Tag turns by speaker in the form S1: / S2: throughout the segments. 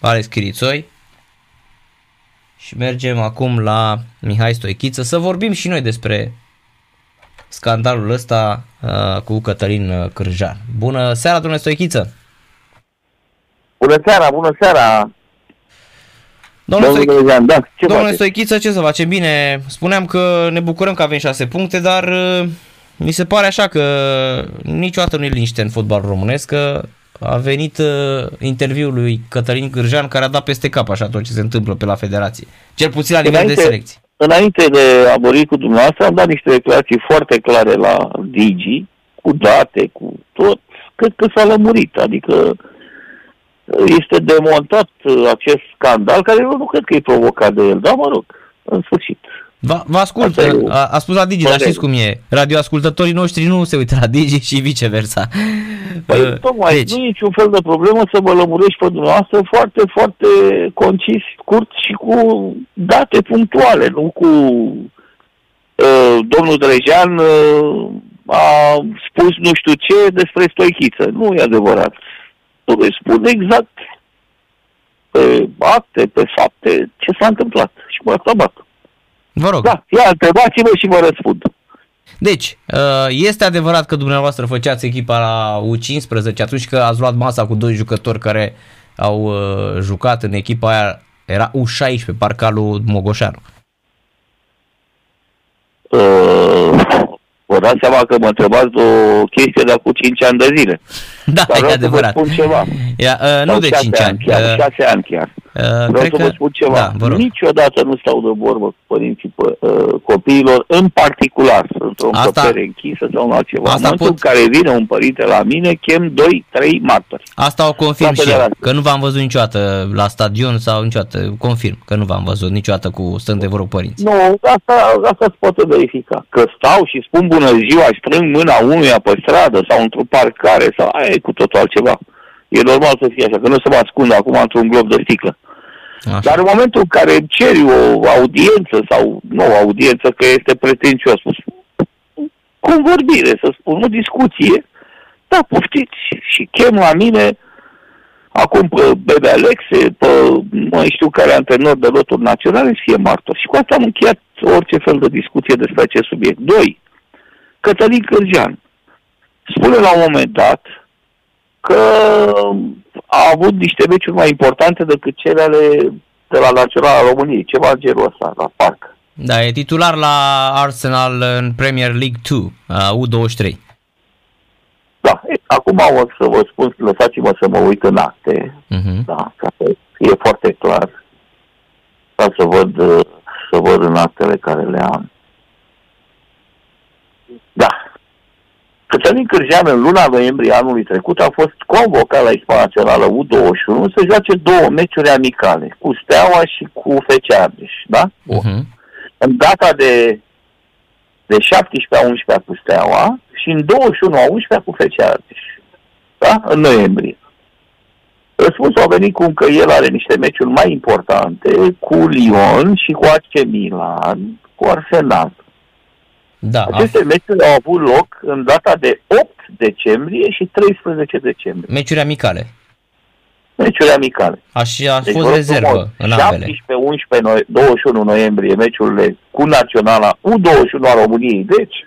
S1: Alex Chirițoi și mergem acum la Mihai Stoichiță să vorbim și noi despre scandalul ăsta uh, cu Cătălin Cârjan. Bună seara, domnule Stoichiță!
S2: Bună seara, bună seara!
S1: Domnule, Domnule, Stoich... da, ce Domnule Stoichiță, ce să facem? Bine, spuneam că ne bucurăm că avem șase puncte, dar uh, mi se pare așa că niciodată nu e liniște în fotbalul românesc, că a venit uh, interviul lui Cătălin Cârjan care a dat peste cap așa tot ce se întâmplă pe la federație. Cel puțin la nivel înainte, de selecție.
S2: Înainte de a vorbi cu dumneavoastră, am dat niște declarații foarte clare la Digi, cu date, cu tot. Cred că s-a lămurit, adică este demontat uh, acest scandal, care eu nu cred că e provocat de el, dar mă rog, în sfârșit.
S1: Vă, vă ascult, a, a spus la Digi, dar știți cum e. Radioascultătorii noștri nu se uită la Digi și viceversa.
S2: Păi, uh, tocmai, deci. nu e niciun fel de problemă să vă lămurești pe dumneavoastră foarte, foarte concis, scurt și cu date punctuale, nu cu uh, domnul Drejean uh, a spus nu știu ce despre stoichiță. Nu e adevărat. Trebuie spune exact pe acte, pe fapte, ce s-a întâmplat. Și mă acabat.
S1: Vă rog.
S2: Da, ia, întrebați-mă și vă răspund.
S1: Deci, uh, este adevărat că dumneavoastră făceați echipa la U15 atunci că ați luat masa cu doi jucători care au uh, jucat în echipa aia, era U16, parcă lui Mogoșanu.
S2: Uh, Vă dați seama că mă întrebați o chestie de acum 5 ani de zile.
S1: Da, Dar
S2: e
S1: adevărat.
S2: Să vă spun ceva.
S1: Ia, uh, nu de 5 ani.
S2: Chiar, uh, 6 ani chiar. Uh, Vreau să vă spun ceva. Da, vă Niciodată nu stau de vorbă cu părinții uh, copiilor, în particular, într-o încăpere închisă sau în altceva. Asta în momentul pot... în care vine un părinte la mine, chem 2-3 martori.
S1: Asta o confirm și eu, că nu v-am văzut niciodată la stadion sau niciodată, confirm că nu v-am văzut niciodată cu stând de vorbă părinți.
S2: Nu, asta, asta se poate verifica. Că stau și spun bună ziua, strâng mâna unuia pe stradă sau într-o parcare sau aia e cu totul altceva. E normal să fie așa, că nu se mă ascund acum într-un glob de sticlă. Așa. Dar în momentul în care îmi ceri o audiență sau nu o audiență că este pretențios, convorbire, să spun, o discuție, da, poftiți și chem la mine acum pe Bebe Alexe, pe mai știu care antrenor de loturi naționale să fie martor. Și cu asta am încheiat orice fel de discuție despre acest subiect. Doi, Cătălin Cârjean spune la un moment dat că a avut niște meciuri mai importante decât cele ale de la Naționala României, ceva în genul ăsta, la parc.
S1: Da, e titular la Arsenal în Premier League 2, U23.
S2: Da, e, acum o să vă spun, lăsați-mă să mă uit în acte, uh-huh. da, ca să fie foarte clar, ca să văd, să văd în actele care le am. Da, Cătălin Cârjean în luna noiembrie anului trecut a fost convocat la echipa națională U21 să joace două meciuri amicale, cu Steaua și cu FC Argeș, da? Uh-huh. În data de, de 17 a 11 cu Steaua și în 21 a 11 cu FC Argeș, da? În noiembrie. Răspunsul a venit cum că el are niște meciuri mai importante cu Lyon și cu AC Milan, cu Arsenal. Da, Aceste a... meciuri au avut loc în data de 8 decembrie și 13 decembrie.
S1: Meciuri amicale.
S2: Meciuri amicale.
S1: Așa a deci, fost rezervă în ambele.
S2: 17, 11, noi, 21 noiembrie meciurile cu naționala U21 a României. Deci,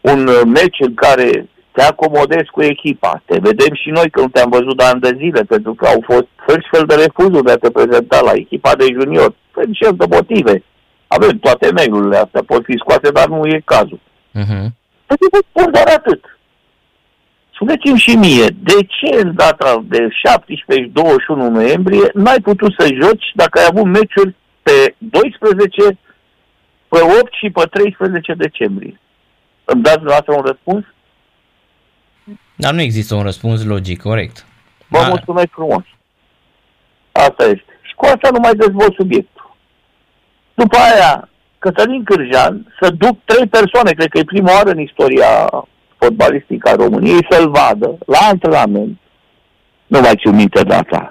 S2: un uh, meci în care te acomodezi cu echipa. Te vedem și noi că nu te-am văzut de ani de zile, pentru că au fost fel de refuzuri de a te prezenta la echipa de junior. Pentru fel de motive avem toate mail-urile astea, pot fi scoase, dar nu e cazul. Uh-huh. Păi vă spun doar atât. Spuneți-mi și mie, de ce în data de 17 și 21 noiembrie n-ai putut să joci dacă ai avut meciuri pe 12, pe 8 și pe 13 decembrie? Îmi dați dumneavoastră un răspuns?
S1: Dar nu există un răspuns logic, corect.
S2: Vă Dar... mulțumesc frumos. Asta este. Și cu asta nu mai dezvolt subiect. După aia, Cătălin Cârjan să duc trei persoane, cred că e prima oară în istoria fotbalistică a României, să-l vadă la antrenament. Nu mai țin minte data.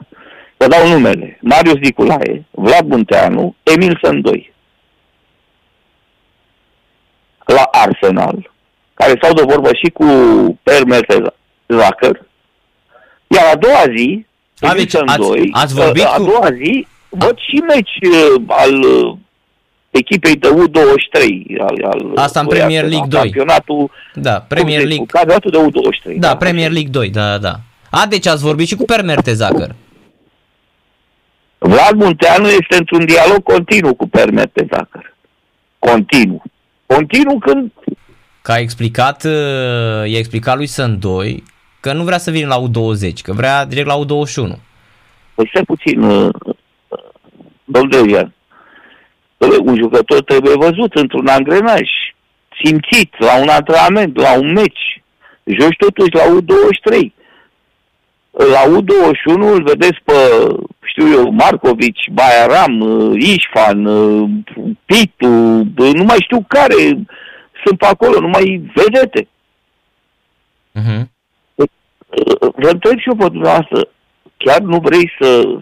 S2: Vă dau numele. Marius Niculae, Vlad Munteanu, Emil Sândoi. La Arsenal, care stau de vorbă și cu Per Mertezacher. Iar a doua zi, A, deci ați, doi,
S1: ați vorbit
S2: a,
S1: cu...
S2: A doua zi văd și meci uh, al uh, echipei de U23. Al, al
S1: Asta în Premier League 2.
S2: Campionatul
S1: da, Premier League.
S2: Campionatul de U23.
S1: Da, da, Premier League 2, da, da. A, deci ați vorbit și cu Permerte Zacăr.
S2: Vlad Munteanu este într-un dialog continuu cu Permerte Zacăr. Continuu. Continuu când...
S1: Că a explicat, uh, i-a explicat lui Sândoi că nu vrea să vină la U20, că vrea direct la U21.
S2: Păi stai puțin, uh, domnule Ian. Un jucător trebuie văzut într-un angrenaj, simțit, la un antrenament, la un meci. Joci totuși la U23. La U21 îl vedeți pe, știu eu, Marcovici, Bayaram, Ișfan, Pitu, nu mai știu care sunt pe acolo, nu mai vedete. Uh-huh. Vă întreb și eu pe dumneavoastră, chiar nu vrei să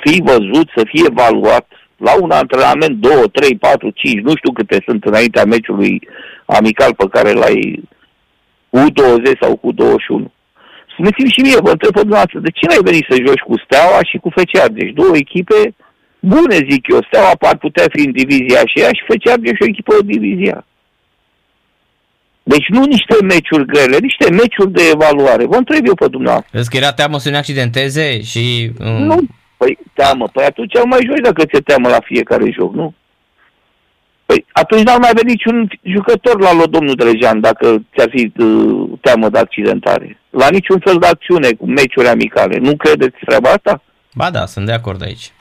S2: fii văzut, să fii evaluat la un antrenament 2, 3, 4, 5, nu știu câte sunt înaintea meciului amical pe care l-ai U20 sau cu 21. Spuneți-mi și mie, vă întreb pe dumneavoastră, de ce n-ai venit să joci cu Steaua și cu FC Argeș? Două echipe bune, zic eu. Steaua par putea fi în divizia aceea și FC Argeș o echipă de divizia. Deci nu niște meciuri grele, niște meciuri de evaluare. Vă întreb eu pe dumneavoastră.
S1: Vezi că era teamă să ne accidenteze și...
S2: Um... Nu, păi teamă. Păi atunci mai joci dacă ți-e teamă la fiecare joc, nu? Păi atunci n-ar mai avea niciun jucător la lot domnul Drejan dacă ți-ar fi uh, teamă de accidentare. La niciun fel de acțiune cu meciuri amicale. Nu credeți treaba asta?
S1: Ba da, sunt de acord aici.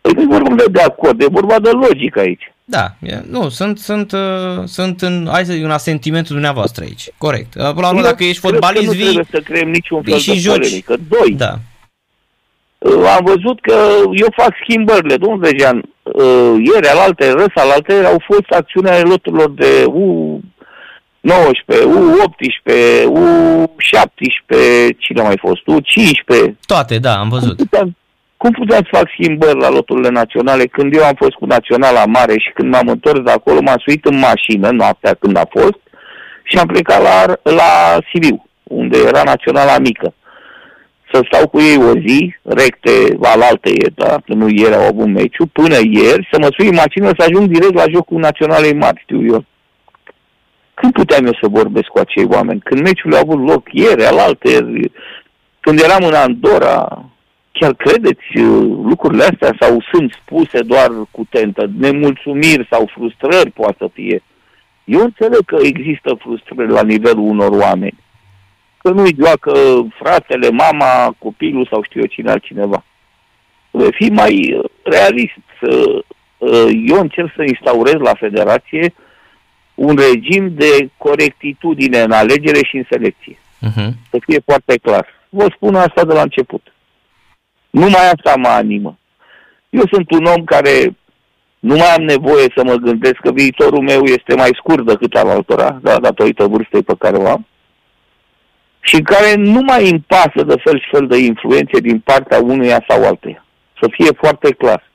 S2: Păi nu vorbim de, de acord, e vorba de logică aici.
S1: Da, nu, sunt, sunt, uh, sunt în, hai să zic, în asentimentul dumneavoastră aici. Corect. Uh, până la urmă, dacă ești fotbalist, vii... Nu
S2: trebuie să creăm niciun fel
S1: și de joci. polemică.
S2: Doi.
S1: Da.
S2: Uh, am văzut că eu fac schimbările, domnul Dejan. Uh, ieri, alaltă, răs, alaltă, au fost acțiunea ale loturilor de U19, U18, U17, cine a mai fost, U15.
S1: Toate, da, am văzut.
S2: Cum puteam să fac schimbări la loturile naționale când eu am fost cu Naționala Mare și când m-am întors de acolo, m-am suit în mașină noaptea când a fost și am plecat la, la Sibiu, unde era Naționala Mică. Să stau cu ei o zi, recte, la alte ieri, da? că nu ieri au avut meciu, până ieri, să mă sui în mașină să ajung direct la jocul Naționalei Mari, știu eu. Când puteam eu să vorbesc cu acei oameni? Când meciul a avut loc ieri, alaltă ieri, când eram în Andorra, chiar credeți uh, lucrurile astea sau sunt spuse doar cu tentă? Nemulțumiri sau frustrări poate să fie. Eu înțeleg că există frustrări la nivelul unor oameni. Că nu-i joacă fratele, mama, copilul sau știu eu cine altcineva. Vei fi mai uh, realist. Uh, eu încerc să instaurez la federație un regim de corectitudine în alegere și în selecție. Uh-huh. Să fie foarte clar. Vă spun asta de la început. Numai asta mă animă. Eu sunt un om care nu mai am nevoie să mă gândesc că viitorul meu este mai scurt decât al altora, da, datorită vârstei pe care o am, și în care nu mai îmi pasă de fel și fel de influențe din partea unuia sau altuia. Să fie foarte clar.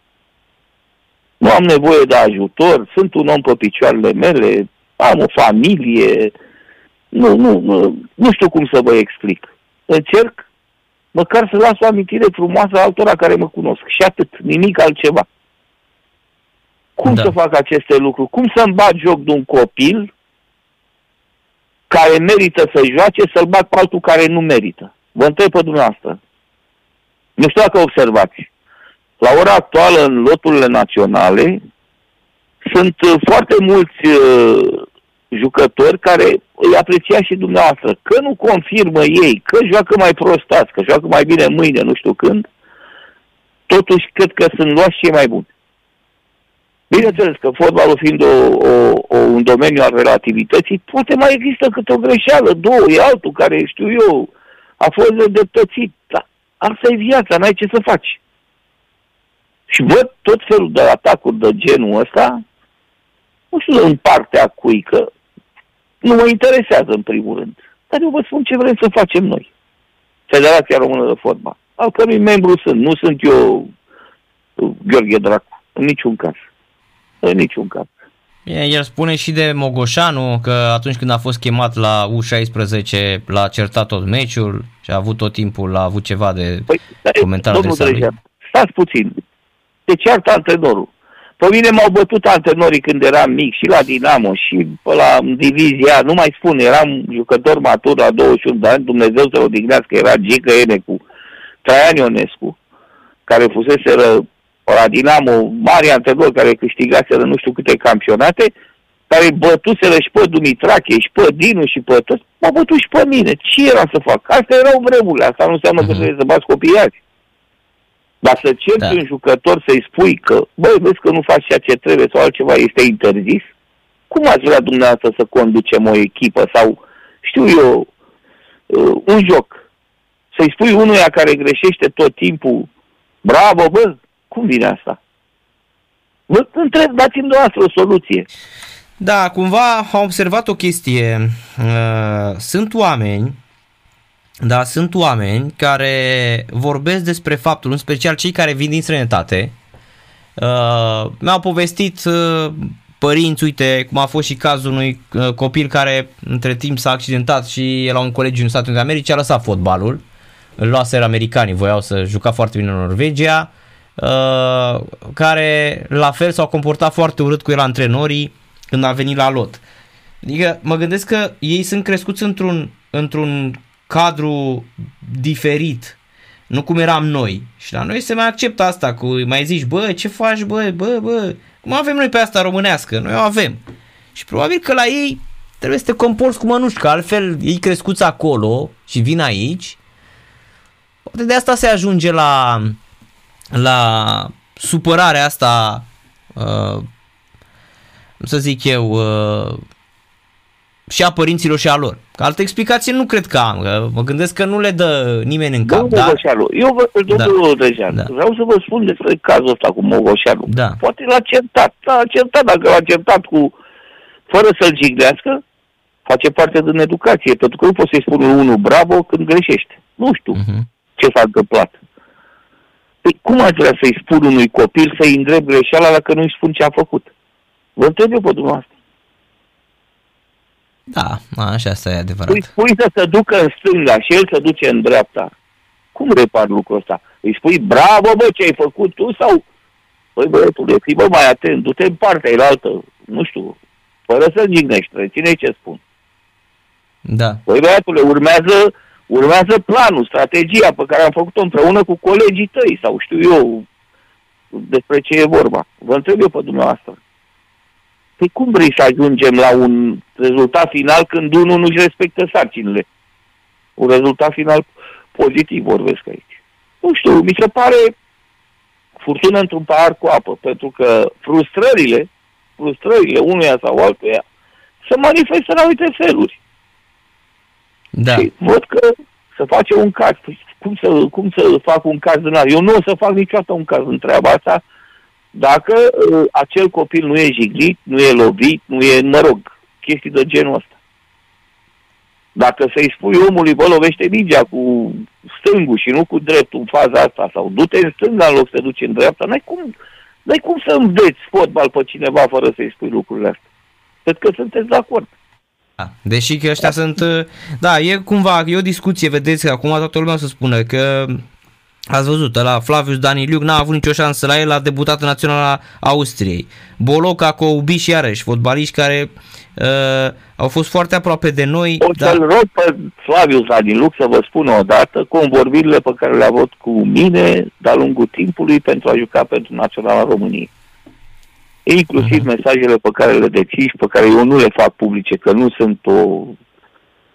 S2: Nu am nevoie de ajutor, sunt un om pe picioarele mele, am o familie, nu, nu, nu, nu știu cum să vă explic. Încerc măcar să las o amintire frumoasă altora care mă cunosc. Și atât, nimic altceva. Cum da. să fac aceste lucruri? Cum să-mi bat joc de un copil care merită să joace, să-l bat pe altul care nu merită? Vă întreb pe dumneavoastră. Nu știu dacă observați. La ora actuală, în loturile naționale, sunt foarte mulți uh, jucători care îi aprecia și dumneavoastră. Că nu confirmă ei, că joacă mai prostați, că joacă mai bine mâine, nu știu când, totuși cred că sunt luați și mai buni. Bineînțeles că fotbalul fiind o, o, o, un domeniu al relativității, poate mai există câte o greșeală, două, e altul care, știu eu, a fost nedreptățit. Dar asta e viața, n-ai ce să faci. Și văd tot felul de atacuri de genul ăsta, nu știu în partea cui, că nu mă interesează în primul rând. Dar eu vă spun ce vrem să facem noi. Federația Română de Fotbal, al cărui membru sunt. Nu sunt eu Gheorghe Dracu, în niciun caz. În niciun caz.
S1: El spune și de Mogoșanu că atunci când a fost chemat la U16 l-a certat tot meciul și a avut tot timpul, a avut ceva de păi, comentarii de
S2: Stați puțin. De ceartă antrenorul. Pe mine m-au bătut antrenorii când eram mic și la Dinamo și la divizia, nu mai spun, eram jucător matur la 21 de ani, Dumnezeu să o dignească, era Gică Enecu, Traian Ionescu, care fusese la Dinamo, mari antrenori care câștigaseră nu știu câte campionate, care bătuseră și pe Dumitrache, și pe Dinu, și pe toți, m-au bătut și pe mine. Ce era să fac? Astea erau vremurile, asta nu înseamnă uh-huh. că mhm. trebuie să bați copiii azi. Dar să ceri da. un jucător să-i spui că, băi, vezi că nu faci ceea ce trebuie sau altceva este interzis, cum ați vrea dumneavoastră să conducem o echipă sau, știu eu, uh, un joc? Să-i spui unuia care greșește tot timpul, bravo, bă, cum vine asta? Vă întreb, dați-mi dumneavoastră o soluție.
S1: Da, cumva am observat o chestie. Uh, sunt oameni da, sunt oameni care vorbesc despre faptul, în special cei care vin din străinătate. Uh, mi-au povestit uh, părinți, uite, cum a fost și cazul unui uh, copil care între timp s-a accidentat și la un colegiu în Statele Unite de America a lăsat fotbalul. Îl luaseră americanii, voiau să juca foarte bine în Norvegia, uh, care la fel s-au comportat foarte urât cu el antrenorii când a venit la lot. Adică mă gândesc că ei sunt crescuți într-un, într-un cadru diferit, nu cum eram noi. Și la noi se mai acceptă asta cu, mai zici, bă, ce faci, bă, bă, bă, cum avem noi pe asta românească? Noi o avem. Și probabil că la ei trebuie să te comporți cu mănuși, altfel ei crescuți acolo și vin aici. Poate de asta se ajunge la, la supărarea asta, uh, să zic eu, uh, și a părinților și a lor. Că altă explicație nu cred că am. Că mă gândesc că nu le dă nimeni în cap.
S2: Domnul dar... eu vă, domnul da. Dejan, da. vreau să vă spun despre cazul ăsta cu Mogoșanu. Da. Poate l-a certat, l-a certat, dacă l-a certat cu, fără să-l jignească, face parte din educație, pentru că nu poți să-i spun unul bravo când greșește. Nu știu uh-huh. ce s-a întâmplat. Păi cum aș vrea să-i spun unui copil să-i îndrept greșeala dacă nu-i spun ce a făcut? Vă întreb eu pe dumneavoastră.
S1: Da, așa asta e adevărat.
S2: Îi spui să se ducă în stânga și el să duce în dreapta. Cum repar lucrul ăsta? Îi spui, bravo, bă, ce ai făcut tu sau... Păi, băiatule, fii, bă, mai atent, du-te în partea altă, nu știu, fără să jignești, reține ce spun.
S1: Da.
S2: Păi, băiatule, urmează, urmează planul, strategia pe care am făcut-o împreună cu colegii tăi sau știu eu despre ce e vorba. Vă întreb eu pe dumneavoastră. Păi cum vrei să ajungem la un rezultat final când unul nu-și respectă sarcinile? Un rezultat final pozitiv vorbesc aici. Nu știu, mi se pare furtună într-un pahar cu apă, pentru că frustrările, frustrările unuia sau altuia, se manifestă în alte feluri.
S1: Da. Și
S2: văd că să face un caz. Păi cum să, cum să fac un caz din Eu nu o să fac niciodată un caz în treaba asta, dacă uh, acel copil nu e jiglit, nu e lovit, nu e, mă rog, chestii de genul ăsta. Dacă să-i spui omului, bă, lovește mingea cu stângul și nu cu dreptul în faza asta, sau du-te în stânga în loc să te duci în dreapta, n-ai cum, n-ai cum să înveți fotbal pe cineva fără să-i spui lucrurile astea. Cred că sunteți de acord.
S1: Da, deși că ăștia da. sunt, uh, da, e cumva, e o discuție, vedeți, că acum toată lumea o să spună că Ați văzut, la Flavius Daniliuc n-a avut nicio șansă la el, a debutat în Naționala Austriei. Boloca, Coubi și iarăși, fotbaliști care uh, au fost foarte aproape de noi.
S2: O dar... să-l rog pe Flavius Daniliuc să vă spun o dată convorbirile pe care le-a avut cu mine de-a lungul timpului pentru a juca pentru Naționala României. Inclusiv uh-huh. mesajele pe care le deții și pe care eu nu le fac publice, că nu sunt o,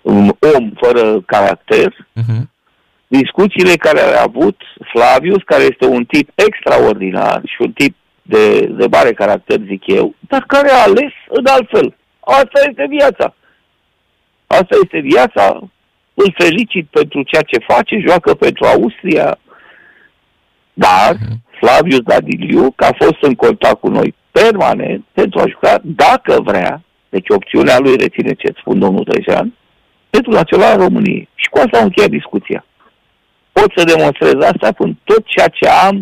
S2: un om fără caracter. Uh-huh discuțiile care le-a avut Flavius, care este un tip extraordinar și un tip de, de mare caracter, zic eu, dar care a ales în altfel. Asta este viața. Asta este viața. Îl felicit pentru ceea ce face, joacă pentru Austria, dar mhm. Flavius Dadiliu, că a fost în contact cu noi permanent pentru a juca, dacă vrea, deci opțiunea lui reține ce spun domnul Trejan, pentru Naționala României. Și cu asta am încheiat discuția pot să demonstrez asta prin tot ceea ce am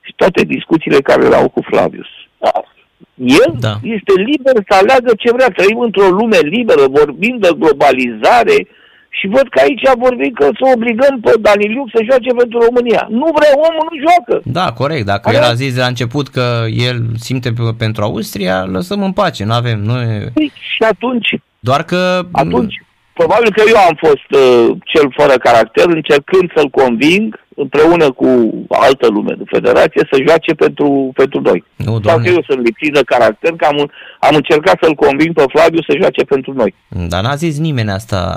S2: și toate discuțiile care le-au cu Flavius. Da. El da. este liber să aleagă ce vrea. Trăim într-o lume liberă, vorbim de globalizare și văd că aici vorbim că să obligăm pe Daniliuc să joace pentru România. Nu vrea omul, nu joacă.
S1: Da, corect. Dacă Are... el a zis de la început că el simte pentru Austria, lăsăm în pace, nu avem. Nu e...
S2: Păi, și atunci?
S1: Doar că...
S2: Atunci, probabil că eu am fost uh, cel fără caracter, încercând să-l conving împreună cu altă lume de federație să joace pentru, pentru noi. Nu, Sau că eu sunt lipsit de caracter, că am, am încercat să-l conving pe Flaviu să joace pentru noi.
S1: Dar n-a zis nimeni asta.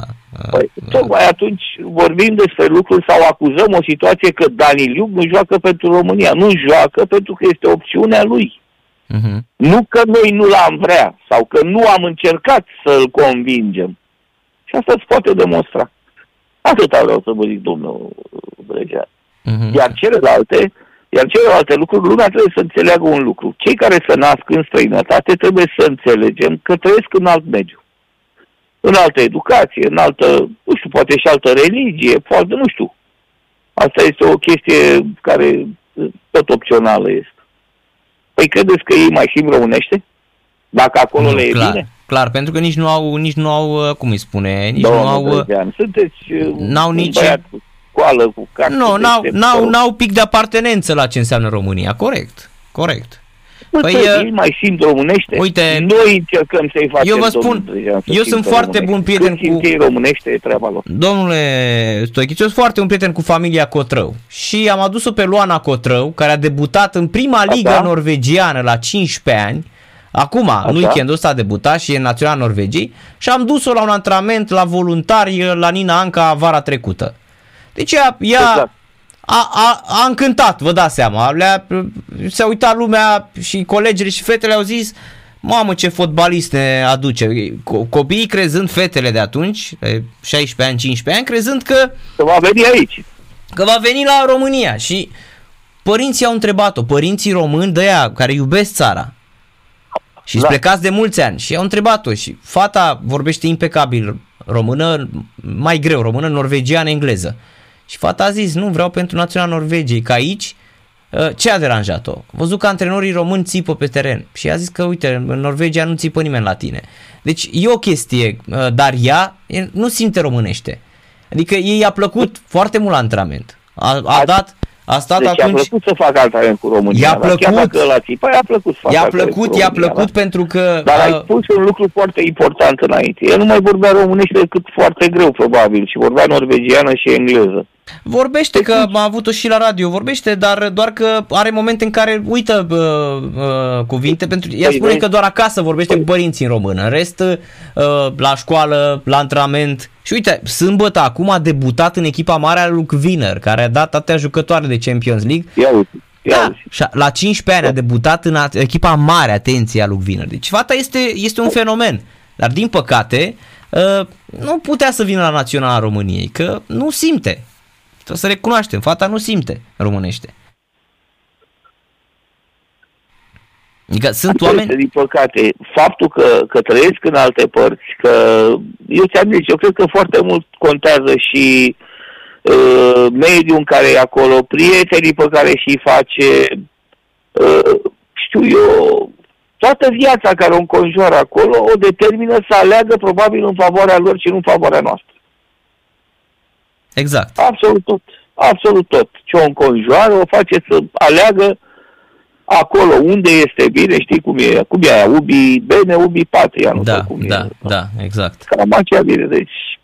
S2: Păi, tocmai atunci vorbim despre lucruri sau acuzăm o situație că Daniliuc nu joacă pentru România. Nu joacă pentru că este opțiunea lui. Uh-huh. Nu că noi nu l-am vrea sau că nu am încercat să-l convingem. Și asta se poate demonstra. Atâta vreau să vă zic, domnul Bregea. Uh-huh. Iar celelalte, iar celelalte lucruri, lumea trebuie să înțeleagă un lucru. Cei care se nasc în străinătate trebuie să înțelegem că trăiesc în alt mediu. În altă educație, în altă, nu știu, poate și altă religie, poate, nu știu. Asta este o chestie care tot opțională este. Păi credeți că ei mai simt românește? Dacă acolo nu, le e
S1: clar.
S2: bine?
S1: Clar, pentru că nici nu au, nici nu au, uh, cum îi spune, nici
S2: Domnul
S1: nu au... Uh,
S2: Drezean, sunteți uh,
S1: n-au nici...
S2: cu școală, cu carte.
S1: Nu, n-au, n-au, n-au pic de apartenență la ce înseamnă România, corect, corect.
S2: Păi, păi ei mai simt românește. Uite, noi încercăm să-i facem.
S1: Eu vă spun, Drezean, eu sunt foarte bun prieten
S2: Când cu... ei românește, e treaba lor.
S1: Domnule Stoichiț, eu sunt foarte un prieten cu familia Cotrău și am adus-o pe Luana Cotrău, care a debutat în prima ligă norvegiană la 15 ani, Acum, Așa? în weekendul ăsta a debutat și e național Norvegiei și am dus-o la un antrenament la voluntari la Nina Anca vara trecută. Deci ea, ea exact. a, a, a încântat, vă dați seama. Le-a, s-a uitat lumea și colegii și fetele au zis Mamă, ce fotbalist ne aduce. Copiii crezând, fetele de atunci, 16 ani, 15 ani, crezând că...
S2: Că va veni aici.
S1: Că va veni la România și părinții au întrebat-o, părinții români de ea, care iubesc țara, și da. plecați de mulți ani și au întrebat-o și fata vorbește impecabil română, mai greu, română, norvegiană, engleză. Și fata a zis, nu, vreau pentru Național Norvegiei, că aici ă, ce a deranjat-o? A văzut că antrenorii români țipă pe teren și a zis că, uite, în Norvegia nu țipă nimeni la tine. Deci e o chestie, ă, dar ea nu simte românește. Adică ei a plăcut foarte mult la antrenament. A, a dat a stat
S2: deci
S1: atunci...
S2: a plăcut să facă alt cu România.
S1: I-a plăcut,
S2: chiar dacă la țipa, i-a plăcut să facă
S1: I-a plăcut, i-a plăcut da? pentru că...
S2: Dar ai spus un lucru foarte important înainte. El nu mai vorbea românește decât foarte greu, probabil, și vorbea norvegiană și engleză.
S1: Vorbește că am avut-o și la radio, vorbește, dar doar că are momente în care uită uh, uh, cuvinte, pentru ea păi, spune că doar acasă vorbește păi. cu părinții în română, în rest uh, la școală, la antrenament. Și uite, sâmbătă acum a debutat în echipa mare a lui Wiener, care a dat atâtea jucătoare de Champions League.
S2: Ia uite. Da,
S1: la 15 ani a debutat în echipa mare, atenție, a lui Wiener. Deci fata este, este un fenomen. Dar din păcate, uh, nu putea să vină la Naționala României, că nu simte. Trebuie să recunoaștem, fata nu simte românește. Adică sunt
S2: Asta
S1: oameni...
S2: Este, din păcate, faptul că, că trăiesc în alte părți, că eu ți-am zis, eu cred că foarte mult contează și uh, mediul în care e acolo, prietenii pe care și face, uh, știu eu, toată viața care o înconjoară acolo o determină să aleagă probabil în favoarea lor și nu în favoarea noastră.
S1: Exact.
S2: Absolut tot. Absolut tot. Ce o înconjoară o face să aleagă acolo unde este bine, știi cum e, cum e aia, ubi bene, ubi patria, nu
S1: da,
S2: cum
S1: da,
S2: e.
S1: Da, exact.
S2: Cam aceea bine, deci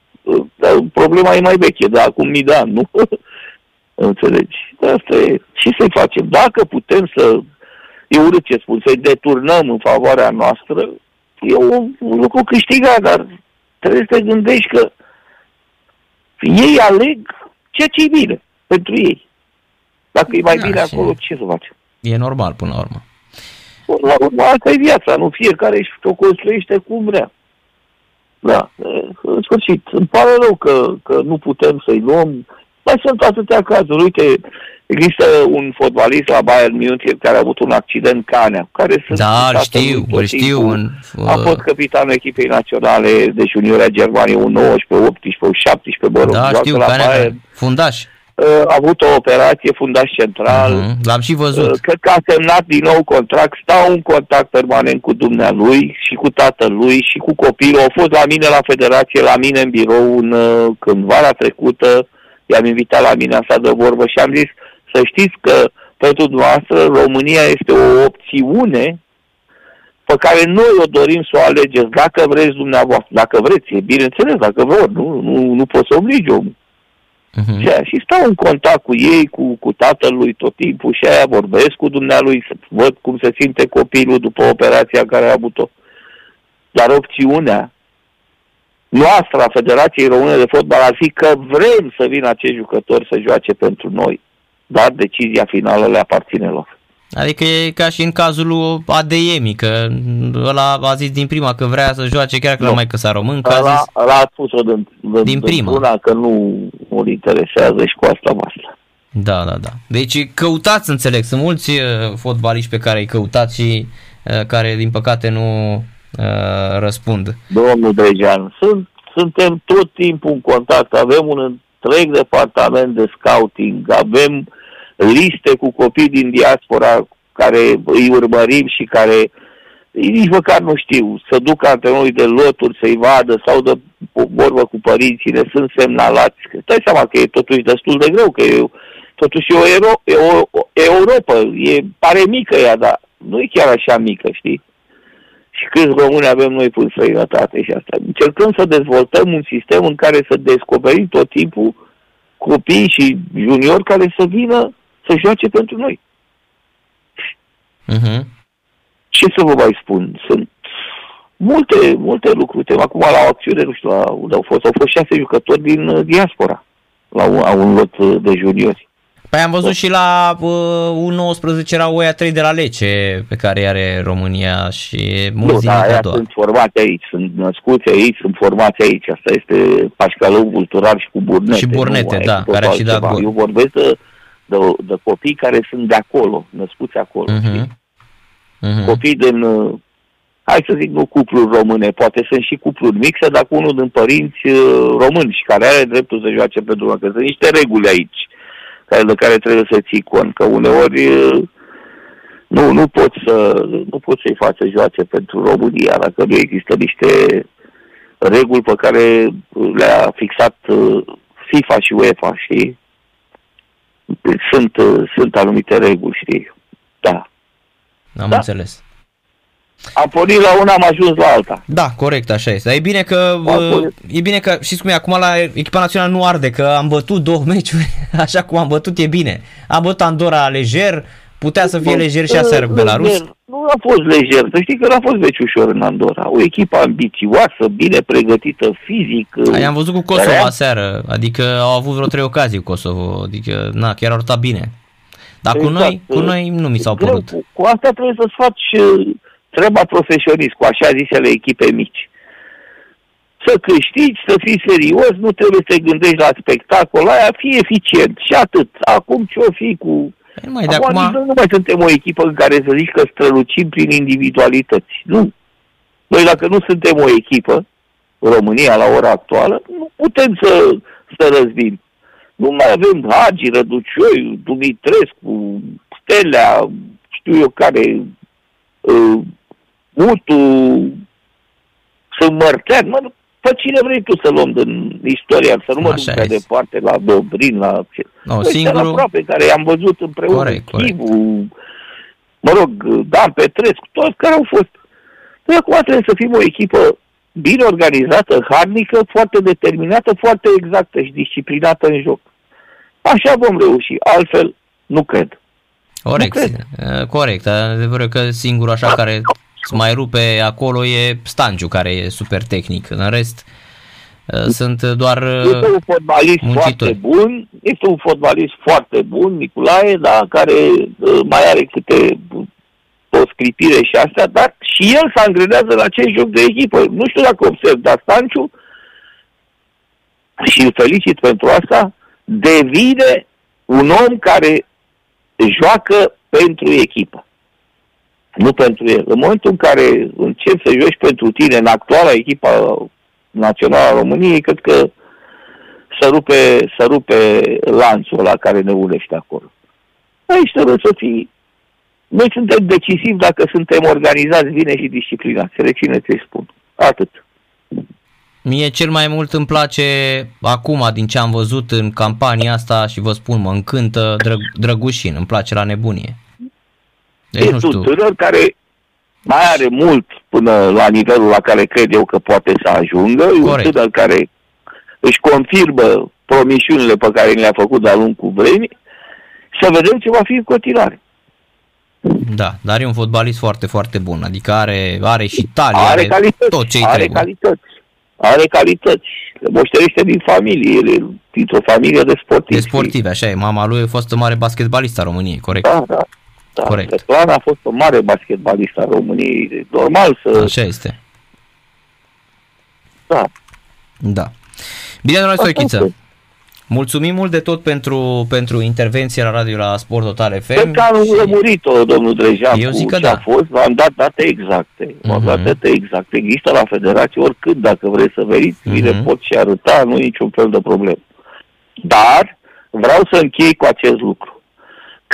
S2: dar problema e mai veche, da, acum mii de ani, nu? Înțelegi? Asta e. Ce să-i facem? Dacă putem să, e urât ce spun, să-i deturnăm în favoarea noastră, e un, un lucru câștigat, dar trebuie să te gândești că ei aleg ceea ce e bine pentru ei. Dacă e mai da, bine acolo, ce să facem?
S1: E normal până la urmă.
S2: Până la urmă, asta e viața, nu? Fiecare își o construiește cum vrea. Da, în sfârșit, îmi pare rău că, că nu putem să-i luăm. Mai sunt atâtea cazuri. Uite, există un fotbalist la Bayern München care a avut un accident Canea, care
S1: sunt da, știu, îl știu. În,
S2: uh... A fost capitanul echipei naționale de juniorea Germaniei, un 19, 18, 17, mă rog,
S1: da, știu,
S2: la
S1: Canea,
S2: Bayern.
S1: fundaș.
S2: A avut o operație fundaș central. Uh-huh.
S1: L-am și văzut.
S2: Cred că a semnat din nou contract, stau în contact permanent cu dumnealui și cu tatălui și cu copilul. Au fost la mine la federație, la mine în birou în, când vara trecută, i-am invitat la mine asta de vorbă și am zis să știți că pentru dumneavoastră România este o opțiune pe care noi o dorim să o alegeți, dacă vreți dumneavoastră, dacă vreți, e bineînțeles, dacă vor, nu, nu, nu pot să obligi omul. Uh-huh. Și stau în contact cu ei, cu, cu tatălui tot timpul și aia vorbesc cu dumnealui, să văd cum se simte copilul după operația care a avut-o. Dar opțiunea noastră a Federației Române de Fotbal ar fi că vrem să vină acești jucători să joace pentru noi, dar decizia finală le aparține lor.
S1: Adică e ca și în cazul lui Adeyemi, că ăla a zis din prima că vrea să joace chiar că nu. mai că s-a român, că a zis...
S2: Ăla a spus-o din, din, din prima. Una că nu îl interesează și cu asta basta.
S1: Da, da, da. Deci căutați, înțeleg, sunt mulți uh, fotbaliști pe care îi căutați și uh, care din păcate nu uh, răspund.
S2: Domnul Dejan, sunt, suntem tot timpul în contact, avem un întreg departament de scouting, avem uh, liste cu copii din diaspora care îi urmărim și care nici măcar nu știu, să ducă antrenorului de loturi, să-i vadă sau de vorbă cu părinții, sunt semnalați. Stai seama că e totuși destul de greu, că e totuși e o, Euro, e o, o Europa, e, pare mică ea, dar nu e chiar așa mică, știi? Și câți români avem noi în străinătate și asta. Încercăm să dezvoltăm un sistem în care să descoperim tot timpul copii și juniori care să vină să joace pentru noi. Uh-huh. Ce să vă mai spun? Sunt multe, multe lucruri. Acum la o acțiune, nu știu, la, unde au fost, au fost șase jucători din uh, diaspora la un, la un lot uh, de juniori.
S1: Păi am văzut și la uh, U19 era oia 3 de la Lece pe care are România și mulți nu, din da,
S2: sunt formați aici, sunt născuți aici, sunt formați aici. Asta este Pașcalău Cultural și cu Burnete.
S1: Și Burnete, nu, da, care a și dat gol.
S2: Eu vorbesc de de, de copii care sunt de acolo, născuți acolo. Uh-huh. Uh-huh. Copii din, uh, hai să zic, nu cupluri române, poate sunt și cupluri mixe, dar cu unul din părinți uh, români și care are dreptul să joace pe drumul, că sunt niște reguli aici care, de care trebuie să ții cont, că uneori uh, nu, nu poți să nu poți să-i faci să joace pentru România dacă nu există niște reguli pe care le-a fixat FIFA și UEFA, știi? Sunt, uh, sunt anumite reguli, știi? Da.
S1: Am da. înțeles.
S2: Am pornit la una, am ajuns la alta.
S1: Da, corect, așa este. Dar e bine că, uh, e bine că, știți cum e, acum la echipa națională nu arde, că am bătut două meciuri, așa cum am bătut e bine. Am bătut Andorra lejer, Putea să fie lejer și aseară cu Belarus?
S2: Nu a fost lejer, să știi că nu a fost meci ușor în Andorra. O echipă ambițioasă, bine pregătită fizic.
S1: Ai, am văzut cu Kosovo care... aseară, adică au avut vreo trei ocazii cu Kosovo, adică na, chiar au arătat bine. Dar exact. cu noi, cu noi nu mi s-au părut.
S2: Cu, cu asta trebuie să-ți faci uh, treaba profesionist, cu așa zisele echipe mici. Să câștigi, să fii serios, nu trebuie să te gândești la spectacol aia, fii eficient și atât. Acum ce-o fi cu
S1: Păi mai de acum...
S2: acum... Nu mai suntem o echipă în care să zici că strălucim prin individualități. Nu. Noi dacă nu suntem o echipă, România la ora actuală, nu putem să, să răzbim. Nu mai avem Hagi, Răducioi, Dumitrescu, Stelea, știu eu care, uh, Mutu, sunt Mărtean, mă, pe cine vrei tu să luăm din istoria, să nu mă duc pe departe la Dobrin, la...
S1: No, păi singurul...
S2: aproape, care i-am văzut împreună, corect, Chivu, corect. mă rog, Dan Petrescu, toți care au fost. Păi acum trebuie să fim o echipă bine organizată, harnică, foarte determinată, foarte exactă și disciplinată în joc. Așa vom reuși, altfel nu cred.
S1: Corect, nu cred. corect. Adevărul că singurul așa care îți mai rupe acolo e Stanciu, care e super tehnic. În rest, uh, sunt doar uh, Este
S2: un fotbalist muncitori. foarte bun, este un fotbalist foarte bun, Nicolae, da, care uh, mai are câte o scripire și astea, dar și el se angrenează la acest joc de echipă. Nu știu dacă observ, dar Stanciu, și îl felicit pentru asta, devine un om care joacă pentru echipă nu pentru el. În momentul în care începi să joci pentru tine în actuala echipa națională a României, cred că să rupe, să rupe lanțul la care ne unește acolo. Aici trebuie să fii noi suntem decisivi dacă suntem organizați bine și disciplinați. Rețineți ce spun. Atât.
S1: Mie cel mai mult îmi place acum din ce am văzut în campania asta și vă spun, mă încântă drăg- Drăgușin, îmi place la nebunie.
S2: Deci, nu știu. tânăr care mai are mult până la nivelul la care cred eu că poate să ajungă. Corect. un tânăr care își confirmă promisiunile pe care le-a făcut de-a lungul vremii. Să vedem ce va fi în continuare.
S1: Da, dar e un fotbalist foarte, foarte bun. Adică are, are și talie, are,
S2: are calități,
S1: tot ce
S2: Are
S1: trebuie.
S2: calități. Are calități. Le moșterește din familie. El e dintr-o familie de sportivi.
S1: De sportivi, așa e. Mama lui a fost o mare basketbalist a României, corect?
S2: Da, da. Da. Corect. Svetlana a fost o mare basketbalist a României. E normal să...
S1: Așa este.
S2: Da.
S1: Da. Bine, doamna Stoichiță. Mulțumim mult de tot pentru, pentru intervenția la radio la Sport Total FM.
S2: Cred că am lămurit-o, domnul Drejan,
S1: Eu zic că
S2: da. a fost, v-am dat date exacte. V-am uh-huh. dat date exacte. Există la federație oricând, dacă vreți să veniți, uh-huh. vi le pot și arăta, nu e niciun fel de problemă. Dar vreau să închei cu acest lucru.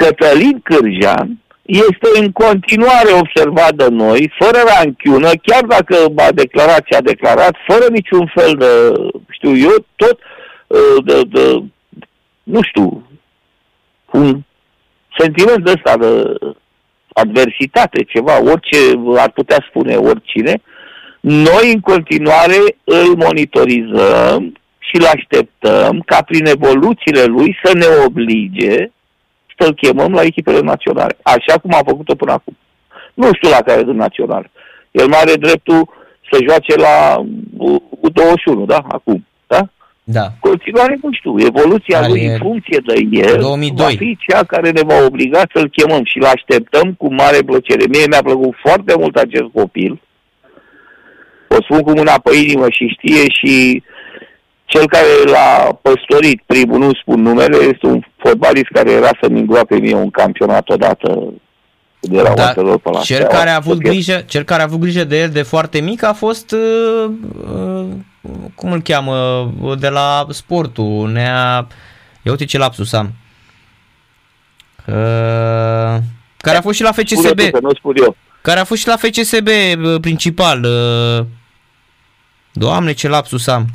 S2: Cătălin Cârjean este în continuare observat de noi, fără ranchiună, chiar dacă a declarat ce a declarat, fără niciun fel de, știu eu, tot Uh, de, de, nu știu, un sentiment de ăsta de adversitate, ceva, orice ar putea spune oricine, noi în continuare îl monitorizăm și îl așteptăm ca prin evoluțiile lui să ne oblige să-l chemăm la echipele naționale, așa cum a făcut-o până acum. Nu știu la care de național. El mai are dreptul să joace la U21, da? Acum.
S1: Da.
S2: Continuare, nu știu, evoluția lui în funcție de el 2002. va fi cea care ne va obliga să-l chemăm și-l așteptăm cu mare plăcere. Mie mi-a plăcut foarte mult acest copil. O spun cu mâna pe inimă și știe și cel care l-a păstorit, primul, nu spun numele, este un fotbalist care era să-mi îngroape mie un campionat odată
S1: de la da, pe la cel care, a avut grijă, cel care a avut grijă de el de foarte mic a fost uh, uh, cum îl cheamă, de la sportul, nea, ia uite ce lapsus am, uh, care a fost și la FCSB,
S2: nu spun eu.
S1: care a fost și la FCSB uh, principal, uh, doamne ce lapsus am,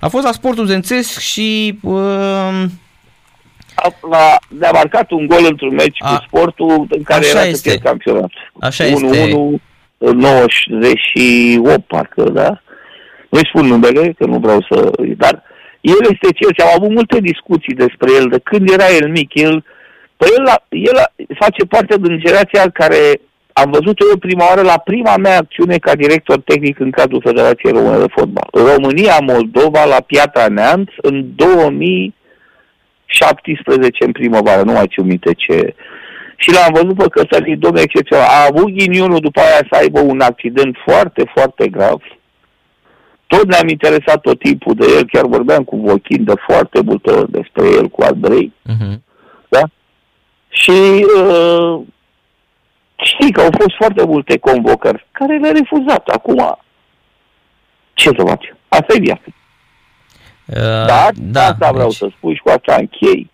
S1: a fost la sportul Zențesc și uh,
S2: a, a marcat un gol într-un meci a, cu sportul în care
S1: așa
S2: era
S1: este.
S2: să campionat.
S1: Așa 1 -1, este.
S2: 98, parcă, da? Nu-i spun numele, că nu vreau să... Dar el este cel ce am avut multe discuții despre el, de când era el mic. El, păi el, el face parte din generația care am văzut eu prima oară la prima mea acțiune ca director tehnic în cadrul Federației Române de Fotbal. România-Moldova la Piatra Neamț în 2017 în primăvară, nu mai țin minte ce... Și l-am văzut pe Cătălin, domnule excepțional. A avut ghinionul după aia să aibă un accident foarte, foarte grav tot ne-am interesat tot timpul de el, chiar vorbeam cu Vochin de foarte multe ori despre el, cu Andrei. Uh-huh. Da? Și uh, știi că au fost foarte multe convocări care le-a refuzat. Acum, ce să facem? Asta e viața. Uh, Dar, da, asta vreau deci... să spun și cu asta închei.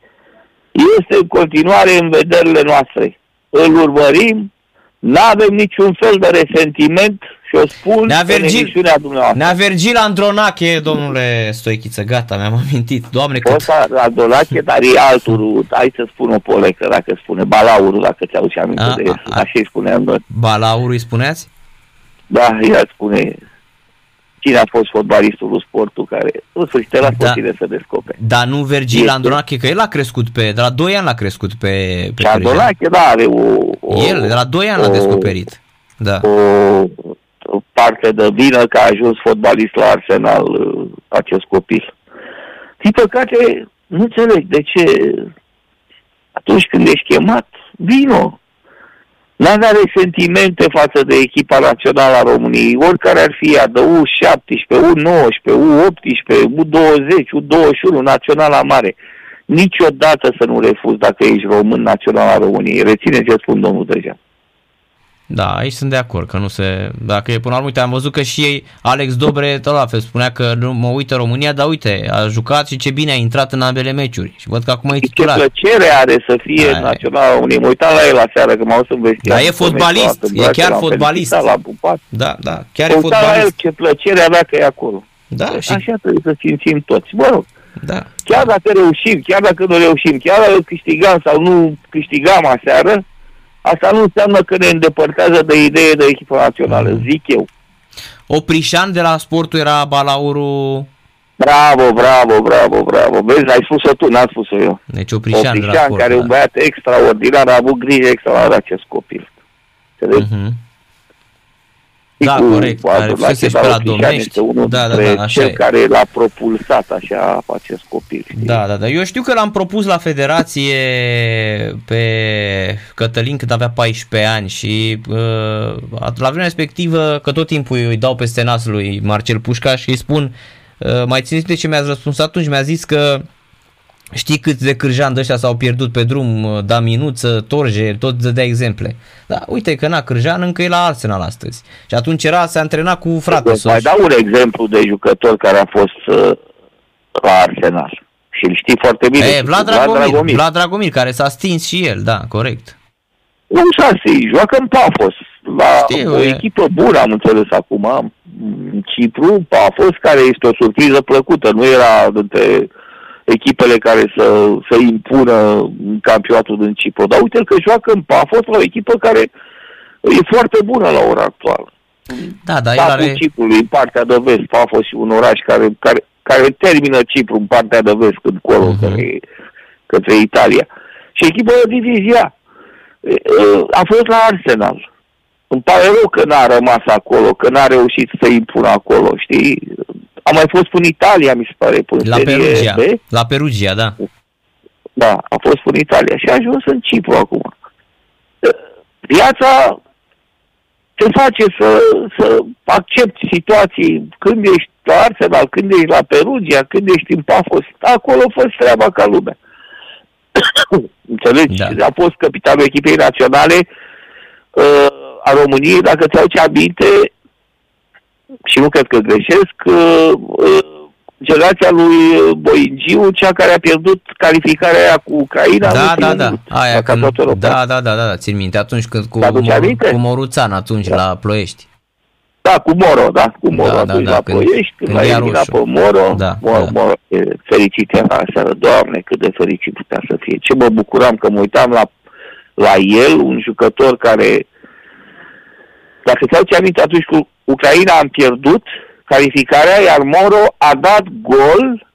S2: Este în continuare în vederile noastre. Îl urmărim, nu avem niciun fel de resentiment și o spun Nea Virgil, în emisiunea dumneavoastră.
S1: Nea Virgil Andronache, domnule Stoichiță, gata, mi-am amintit. Doamne, cât...
S2: Posta Andronache, dar e altul, hai să spun o polecă, dacă spune, Balaurul, dacă ți-au aminte a, de el, așa îi spuneam noi.
S1: Balaurul îi spuneați?
S2: Da, el spune, cine a fost fotbalistul lui sportul care, în sfârșit, te da. tine să descoperi.
S1: Dar nu Virgil Andronache, că el a crescut pe, de la 2 ani l-a crescut pe, pe
S2: Andronache, da, are o, o...
S1: El, de la 2 ani l-a descoperit. Da.
S2: O, o parte de vină că a ajuns fotbalist la Arsenal uh, acest copil. Din păcate, nu înțeleg de ce atunci când ești chemat, vino, N-am sentimente față de echipa națională a României, oricare ar fi ea, de U17, U19, U18, U20, U21, naționala mare. Niciodată să nu refuzi dacă ești român național al României. Reține ce spun domnul Dejan.
S1: Da, aici sunt de acord, că nu se... Dacă e până la urmă, uite, am văzut că și ei, Alex Dobre, tot la fel, spunea că nu mă uită România, dar uite, a jucat și ce bine a intrat în ambele meciuri. Și văd că acum e titular.
S2: Ce plăcere are să fie da, național Unii Mă uitam la el la seară, că m-au să
S1: Da, e fotbalist, e chiar fotbalist.
S2: La
S1: da, da, chiar e fotbalist. La
S2: el, ce plăcere avea că e acolo.
S1: Da,
S2: și... Așa trebuie să simțim toți. Mă rog,
S1: da.
S2: Chiar dacă reușim, chiar dacă nu reușim, chiar dacă câștigam sau nu câștigam aseară, asta nu înseamnă că ne îndepărtează de idee de echipă națională, mm. zic eu.
S1: Oprișan de la sportul era balaurul
S2: Bravo, bravo, bravo, bravo. Vezi, ai spus-o tu, n-am spus-o eu.
S1: Deci Oprișan, Oprișan de la sport,
S2: care da. un băiat extraordinar, a avut grijă extraordinar de acest copil. Uh-huh.
S1: Da, cu, corect, cu care fusese și pe la Domnești.
S2: Unul da, da, da, așa cel e. care l-a propulsat așa acest copil.
S1: Da, da, da. Eu știu că l-am propus la federație pe Cătălin când avea 14 ani și uh, la vremea respectivă că tot timpul îi dau peste nasul lui Marcel Pușca și îi spun uh, mai țineți de ce mi-ați răspuns atunci? Mi-a zis că Știi câți de cârjan de ăștia s-au pierdut pe drum, da minuță, torje, tot de exemple. Da, uite că na, cârjan încă e la Arsenal astăzi. Și atunci era, se antrena cu fratele
S2: Mai dau un exemplu de jucător care a fost uh, la Arsenal. Și îl știi foarte bine.
S1: E, Vlad Dragomir, Vlad Dragomir. Vlad Dragomir, care s-a stins și el, da, corect.
S2: Nu s-a stins, joacă în Pafos. La Știu, o e. echipă bună, am înțeles acum. Cipru, Pafos, care este o surpriză plăcută. Nu era dintre echipele care să, să impună campionatul din Cipru. Dar uite că joacă în Pafos la o echipă care e foarte bună la ora actuală.
S1: Da, da, el are...
S2: Ciprului, în partea de vest, Pafos și un oraș care, care, care termină Cipru în partea de vest, când colo, uh-huh. către, către Italia. Și echipa de divizia a fost la Arsenal. Îmi pare rău că n-a rămas acolo, că n-a reușit să impună acolo, știi? A mai fost în Italia, mi se pare, până
S1: La Perugia, B. la Perugia, da.
S2: Da, a fost în Italia și a ajuns în Cipru acum. Viața te face să, să accepti situații când ești la Arsenal, când ești la Perugia, când ești în Pafos, acolo fă treaba ca lumea. Înțelegi? Da. A fost capitanul echipei naționale uh, a României, dacă ți-au ce aminte, și nu cred că greșesc, uh, uh, generația lui Boingiu, cea care a pierdut calificarea aia cu Ucraina.
S1: Da, da, da. Aia când, da, da, da, da, da, țin minte. Atunci când cu, mor, cu Moruțan, atunci da. la Ploiești.
S2: Da, cu Moro, da, cu Moro da, atunci da, da, la când, Ploiești, când, când l-a eliminat pe Moro, da, Moro, da. Moro e fericit era seară, Doamne, cât de fericit putea să fie. Ce mă bucuram că mă uitam la, la el, un jucător care, dacă ți-au ce aminte atunci cu Ucraina am pierdut calificarea, iar Moro a dat gol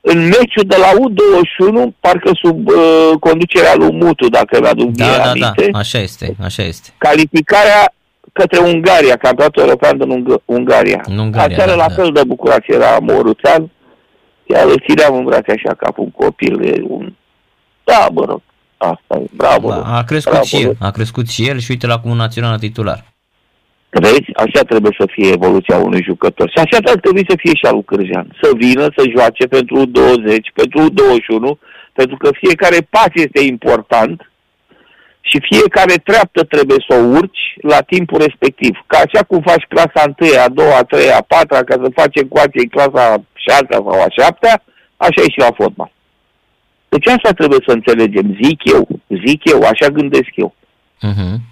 S2: în meciul de la U21, parcă sub uh, conducerea lui Mutu, dacă mi-aduc
S1: da, bine da, aminte. Da, așa este, așa este.
S2: Calificarea către Ungaria, campionatul european din Ung- Ungaria. În Ungaria, Aseară da, la da. fel de bucurat era Moruțean, iar îl țineam în brațe așa ca un copil, e un... Da, mă rog, asta e, bravo. Da,
S1: a crescut bravo, și el, a crescut și el și uite la cum național titular.
S2: Vezi? Așa trebuie să fie evoluția unui jucător. Și așa ar trebui să fie și al lui Cârjean. Să vină, să joace pentru 20, pentru 21, pentru că fiecare pas este important și fiecare treaptă trebuie să o urci la timpul respectiv. Ca așa cum faci clasa 1, a doua, a treia, a patra, ca să faci ecuație în clasa 6 sau a 7 așa e și la fotbal. Deci asta trebuie să înțelegem, zic eu, zic eu, așa gândesc eu. Uh-huh.